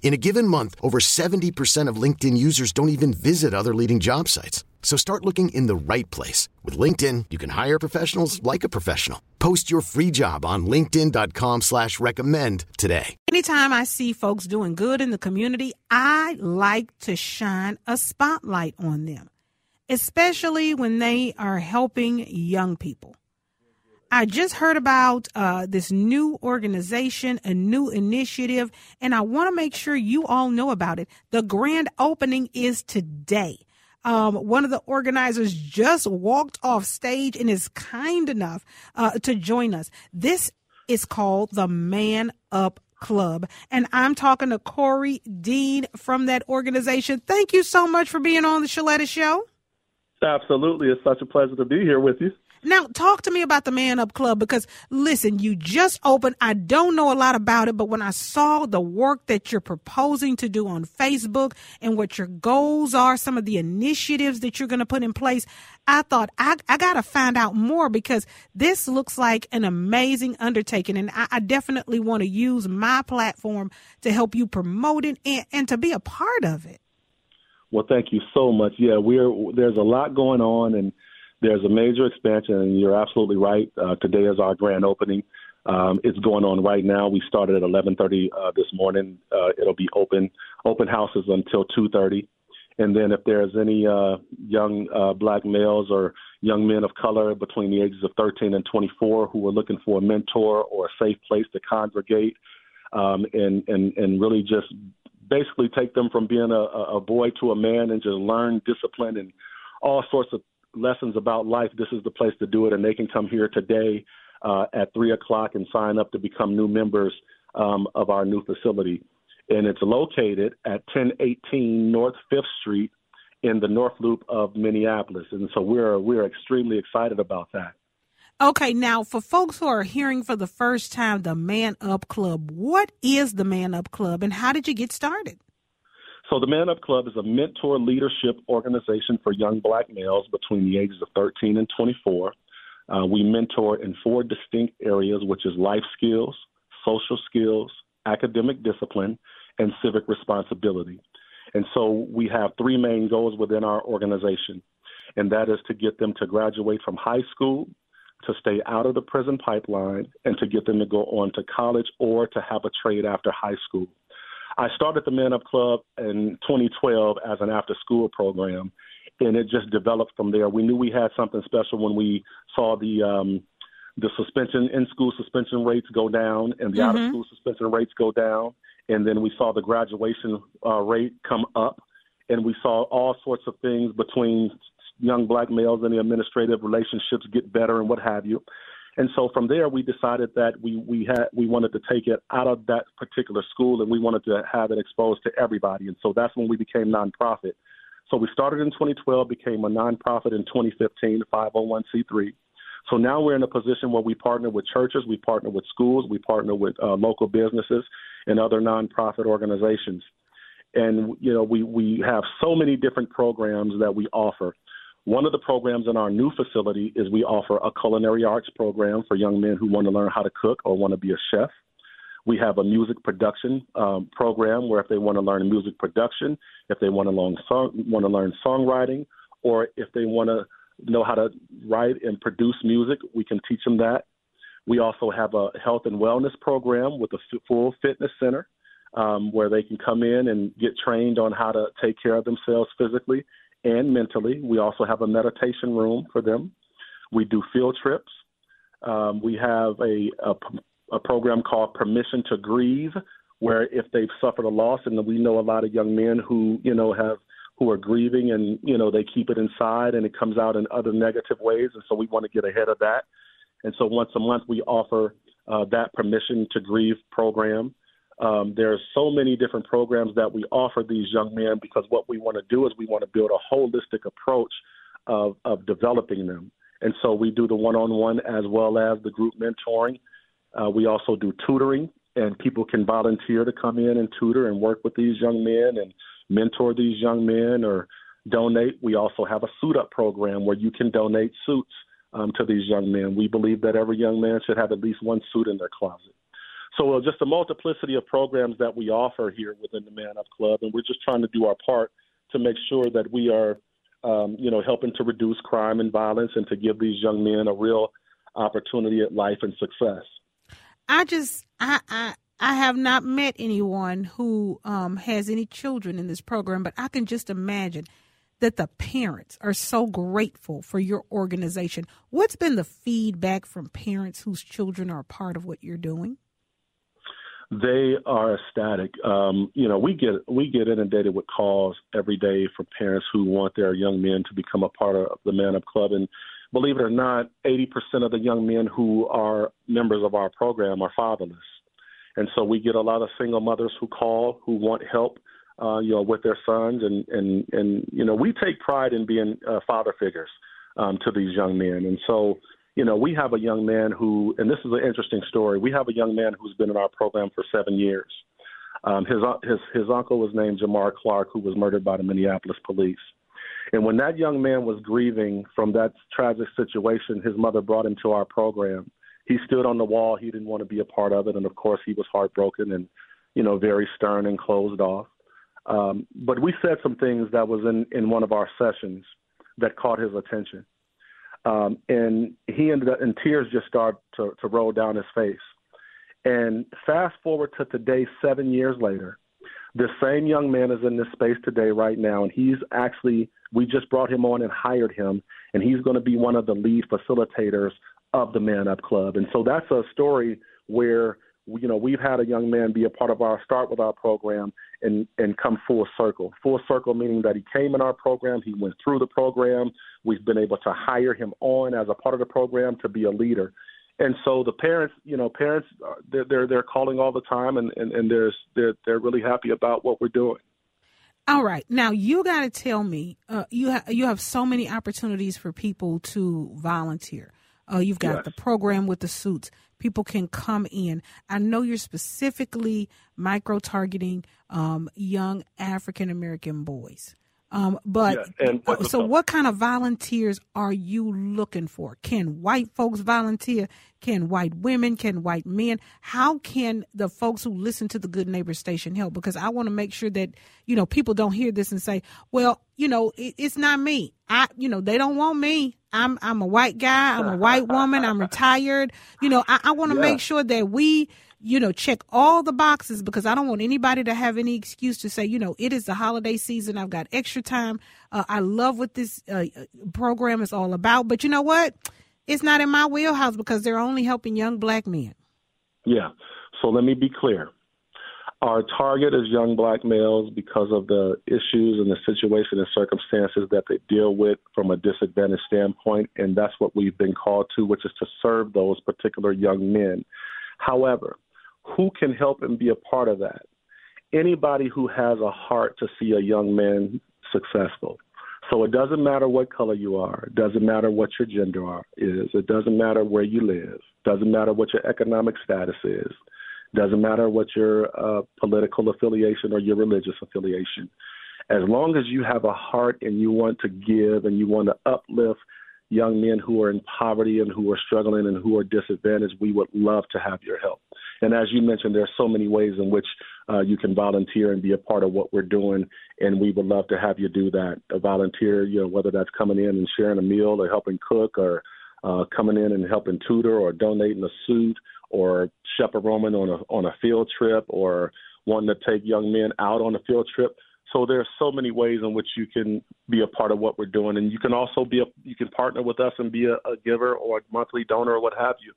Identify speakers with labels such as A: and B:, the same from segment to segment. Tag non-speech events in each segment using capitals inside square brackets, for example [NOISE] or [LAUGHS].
A: In a given month, over 70% of LinkedIn users don't even visit other leading job sites. So start looking in the right place. With LinkedIn, you can hire professionals like a professional. Post your free job on linkedin.com slash recommend today.
B: Anytime I see folks doing good in the community, I like to shine a spotlight on them, especially when they are helping young people. I just heard about uh, this new organization, a new initiative, and I want to make sure you all know about it. The grand opening is today. Um, one of the organizers just walked off stage and is kind enough uh, to join us. This is called the Man Up Club. And I'm talking to Korey Dean from that organization. Thank you so much for being on the Sheletta Show.
C: Absolutely. It's such a pleasure to be here with you.
B: Now, talk to me about the Man Up Club because listen, you just opened. I don't know a lot about it, but when I saw the work that you're proposing to do on Facebook and what your goals are, some of the initiatives that you're going to put in place, I thought I, I got to find out more because this looks like an amazing undertaking. And I, I definitely want to use my platform to help you promote it and, and to be a part of it.
C: Well, thank you so much. Yeah, we're there's a lot going on and there's a major expansion, and you're absolutely right. Uh, today is our grand opening. Um, it's going on right now. We started at 11:30 uh, this morning. Uh, it'll be open open houses until 2:30, and then if there's any uh, young uh, black males or young men of color between the ages of 13 and 24 who are looking for a mentor or a safe place to congregate um, and and and really just basically take them from being a, a boy to a man and just learn discipline and all sorts of lessons about life, this is the place to do it. And they can come here today uh, at 3 o'clock and sign up to become new members um, of our new facility. And it's located at 1018 North 5th Street in the North Loop of Minneapolis. And so we're, we're extremely excited about that.
B: Okay, now for folks who are hearing for the first time the Man Up Club, what is the Man Up Club and how did you get started?
C: So the Man Up Club is a mentor leadership organization for young black males between the ages of 13 and 24. Uh, we mentor in four distinct areas, which is life skills, social skills, academic discipline, and civic responsibility. And so we have three main goals within our organization, and that is to get them to graduate from high school, to stay out of the prison pipeline, and to get them to go on to college or to have a trade after high school. I started the Man Up Club in 2012 as an after school program, and it just developed from there. We knew we had something special when we saw the um, the suspension in school suspension rates go down and the mm-hmm. out of school suspension rates go down, and then we saw the graduation uh, rate come up, and we saw all sorts of things between young black males and the administrative relationships get better and what have you. And so from there, we decided that we we had we wanted to take it out of that particular school and we wanted to have it exposed to everybody. And so that's when we became nonprofit. So we started in 2012, became a nonprofit in 2015, 501c3. So now we're in a position where we partner with churches, we partner with schools, we partner with uh, local businesses and other nonprofit organizations. And you know, we we have so many different programs that we offer. One of the programs in our new facility is we offer a culinary arts program for young men who want to learn how to cook or want to be a chef. We have a music production um, program where if they want to learn music production, if they want to learn song, want to learn songwriting, or if they want to know how to write and produce music, we can teach them that. We also have a health and wellness program with a full fitness center um, where they can come in and get trained on how to take care of themselves physically and mentally. We also have a meditation room for them. We do field trips. Um, we have a, a, a program called Permission to Grieve, where if they've suffered a loss, and we know a lot of young men who you know have who are grieving and you know they keep it inside and it comes out in other negative ways, and so we want to get ahead of that. And so once a month we offer uh, that Permission to Grieve program. Um, there are so many different programs that we offer these young men because what we want to do is we want to build a holistic approach of, of developing them. And so we do the one-on-one as well as the group mentoring. Uh, we also do tutoring, and people can volunteer to come in and tutor and work with these young men and mentor these young men or donate. We also have a suit up program where you can donate suits um, to these young men. We believe that every young man should have at least one suit in their closet. So uh, just a multiplicity of programs that we offer here within the Man Up Club, and we're just trying to do our part to make sure that we are, um, you know, helping to reduce crime and violence and to give these young men a real opportunity at life and success.
B: I just, I, I, I have not met anyone who um, has any children in this program, but I can just imagine that the parents are so grateful for your organization. What's been the feedback from parents whose children are part of what you're doing?
C: They are ecstatic. Um, you know, we get we get inundated with calls every day from parents who want their young men to become a part of the Man Up Club, and believe it or not, 80% of the young men who are members of our program are fatherless, and so we get a lot of single mothers who call who want help. Uh, you know, with their sons, and and and you know, we take pride in being uh, father figures um, to these young men, and so you know, we have a young man who, and this is an interesting story. We have a young man who's been in our program for seven years. Um, his his his uncle was named Jamar Clark, who was murdered by the Minneapolis police. And when that young man was grieving from that tragic situation, his mother brought him to our program. He stood on the wall. He didn't want to be a part of it, and of course, he was heartbroken and, you know, very stern and closed off. Um, but we said some things that was in in one of our sessions that caught his attention. Um, and he ended up, and tears just started to, to roll down his face. And fast forward to today, seven years later, the same young man is in this space today, right now, and he's actually, we just brought him on and hired him, and he's going to be one of the lead facilitators of the Man Up Club. And so that's a story where you know, we've had a young man be a part of our start with our program and and come full circle. Full circle meaning that he came in our program, he went through the program. We've been able to hire him on as a part of the program to be a leader. And so the parents, you know, parents uh, they're they're, they're calling all the time and and, and there's they're they're really happy about what we're doing.
B: All right, now you got to tell me uh, you ha- you have so many opportunities for people to volunteer. Uh, you've got yes. the program with the suits. People can come in. I know you're specifically micro targeting um, young African American boys. Um, but
C: yeah, what,
B: so, what kind of volunteers are you looking for? Can white folks volunteer? Can white women? Can white men? How can the folks who listen to the Good Neighbor Station help? Because I want to make sure that you know people don't hear this and say, "Well, you know, it, it's not me. I, you know, they don't want me. I'm, I'm a white guy. I'm a [LAUGHS] white woman. I'm retired. You know, I, I want to yeah. make sure that we." You know, check all the boxes because I don't want anybody to have any excuse to say, you know, it is the holiday season. I've got extra time. Uh, I love what this uh, program is all about. But you know what? It's not in my wheelhouse because they're only helping young black men.
C: Yeah. So let me be clear. Our target is young black males because of the issues and the situation and circumstances that they deal with from a disadvantaged standpoint. And that's what we've been called to, which is to serve those particular young men. However, who can help and be a part of that? Anybody who has a heart to see a young man successful. So it doesn't matter what color you are. It doesn't matter what your gender are, is. It doesn't matter where you live. It doesn't matter what your economic status is. It doesn't matter what your uh, political affiliation or your religious affiliation. As long as you have a heart and you want to give and you want to uplift young men who are in poverty and who are struggling and who are disadvantaged, we would love to have your help. And as you mentioned, there are so many ways in which uh, you can volunteer and be a part of what we're doing, and we would love to have you do that. A volunteer, you know, whether that's coming in and sharing a meal or helping cook or uh, coming in and helping tutor or donating a suit or chaperoning on a on a field trip or wanting to take young men out on a field trip. So there are so many ways in which you can be a part of what we're doing, and you can also be a you can partner with us and be a, a giver or a monthly donor or what have you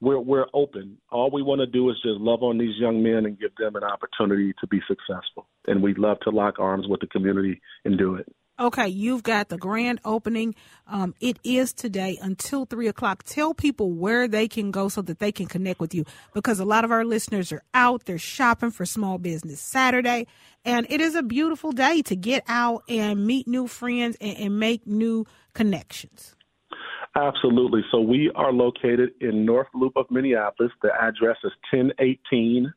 C: we're we're open. All we want to do is just love on these young men and give them an opportunity to be successful. And we'd love to lock arms with the community and do it.
B: Okay, you've got the grand opening. Um, it is today until three o'clock. Tell people where they can go so that they can connect with you because a lot of our listeners are out, they're shopping for small business Saturday, and it is a beautiful day to get out and meet new friends and, and make new connections.
C: Absolutely. So we are located in North Loop of Minneapolis. The address is 1018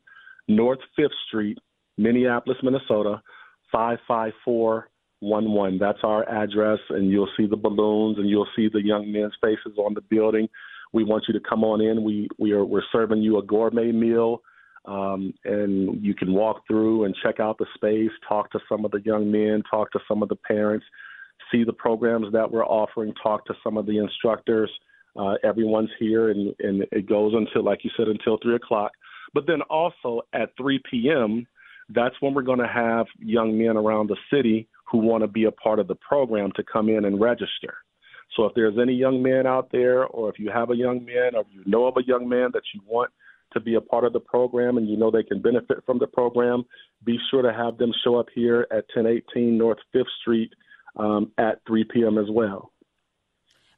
C: North 5th Street, Minneapolis, Minnesota, 55411. That's our address, and you'll see the balloons and you'll see the young men's faces on the building. We want you to come on in. We we are we're serving you a gourmet meal, um, and you can walk through and check out the space, talk to some of the young men, talk to some of the parents see the programs that we're offering, talk to some of the instructors. Uh, everyone's here, and, and it goes until, like you said, until 3 o'clock. But then also at 3 p.m., that's when we're going to have young men around the city who want to be a part of the program to come in and register. So if there's any young man out there, or if you have a young man, or you know of a young man that you want to be a part of the program and you know they can benefit from the program, be sure to have them show up here at 1018 North 5th Street um, at 3 p.m. as well.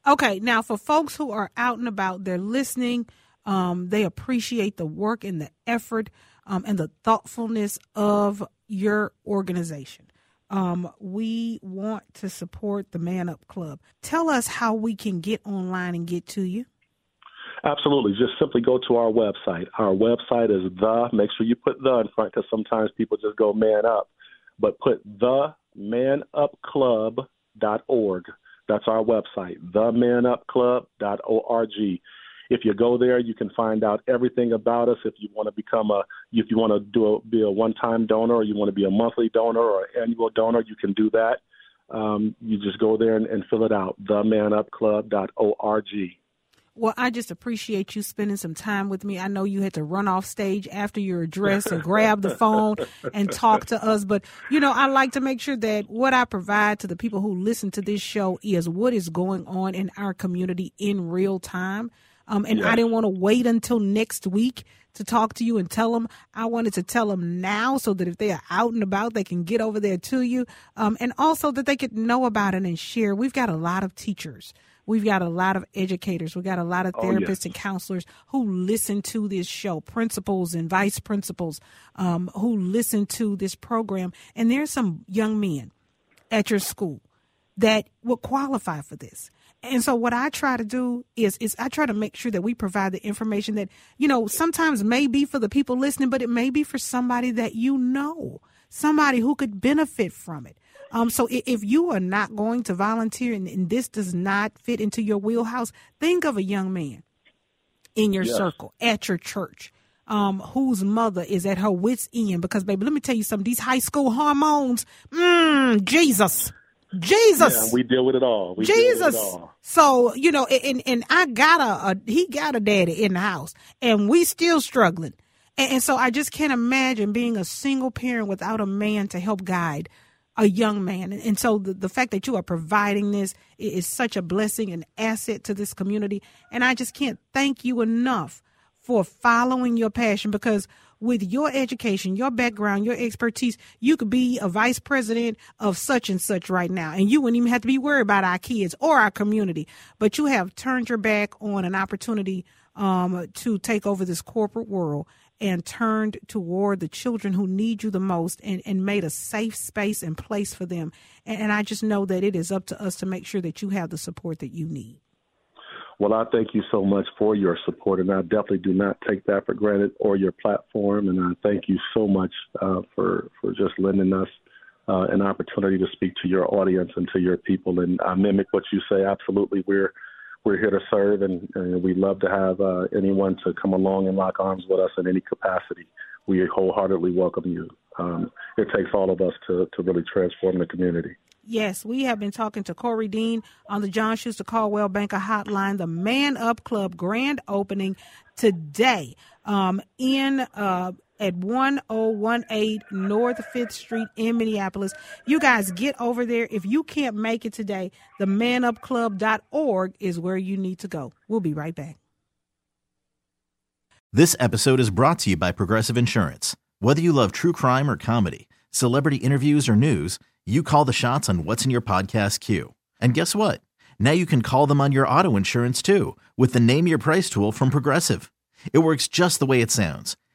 B: Okay, now for folks who are out and about, they're listening, um, they appreciate the work and the effort um, and the thoughtfulness of your organization. Um, we want to support the Man Up Club. Tell us how we can get online and get to you.
C: Absolutely. Just simply go to our website. Our website is the, make sure you put the in front because sometimes people just go man up, but put the manupclub.org. That's our website, themanupclub.org. If you go there, you can find out everything about us. If you want to become a, if you want to do a, be a one-time donor, or you want to be a monthly donor or annual donor, you can do that. Um, you just go there and, and fill it out, themanupclub.org.
B: Well, I just appreciate you spending some time with me. I know you had to run off stage after your address and grab the phone and talk to us, but you know, I like to make sure that what I provide to the people who listen to this show is what is going on in our community in real time. Um, and yeah. I didn't want to wait until next week to talk to you and tell them. I wanted to tell them now so that if they are out and about, they can get over there to you. Um, and also that they could know about it and share. We've got a lot of teachers We've got a lot of educators. We've got a lot of therapists oh, yes. and counselors who listen to this show, principals and vice principals um, who listen to this program. And there's some young men at your school that would qualify for this. And so what I try to do is is I try to make sure that we provide the information that, you know, sometimes may be for the people listening, but it may be for somebody that you know, somebody who could benefit from it. Um, so if you are not going to volunteer and, and this does not fit into your wheelhouse, think of a young man in your yes. circle at your church um, whose mother is at her wits' end. Because, baby, let me tell you something. These high school hormones, mm, Jesus. Jesus.
C: Yeah, we deal with it all. We
B: Jesus.
C: It all.
B: So, you know, and, and I got a, a, he got a daddy in the house and we still struggling. And, and so I just can't imagine being a single parent without a man to help guide a young man. And so the, the fact that you are providing this is such a blessing and asset to this community. And I just can't thank you enough for following your passion because with your education, your background, your expertise, you could be a vice president of such and such right now. And you wouldn't even have to be worried about our kids or our community. But you have turned your back on an opportunity um, to take over this corporate world and turned toward the children who need you the most and, and made a safe space and place for them. And, and I just know that it is up to us to make sure that you have the support that you need.
C: Well, I thank you so much for your support, and I definitely do not take that for granted or your platform. And I thank you so much uh, for for just lending us uh, an opportunity to speak to your audience and to your people. And I mimic what you say. Absolutely, we're we're here to serve, and, and we love to have uh, anyone to come along and lock arms with us in any capacity. We wholeheartedly welcome you. Um, it takes all of us to, to really transform the community.
B: Yes, we have been talking to Korey Dean on the John Schuster Coldwell Banker Hotline, the Man Up Club grand opening today um, in uh, at 1018 North 5th Street in Minneapolis. You guys get over there. If you can't make it today, the manupclub.org is where you need to go. We'll be right back.
D: This episode is brought to you by Progressive Insurance. Whether you love true crime or comedy, celebrity interviews or news, you call the shots on what's in your podcast queue. And guess what? Now you can call them on your auto insurance too with the Name Your Price tool from Progressive. It works just the way it sounds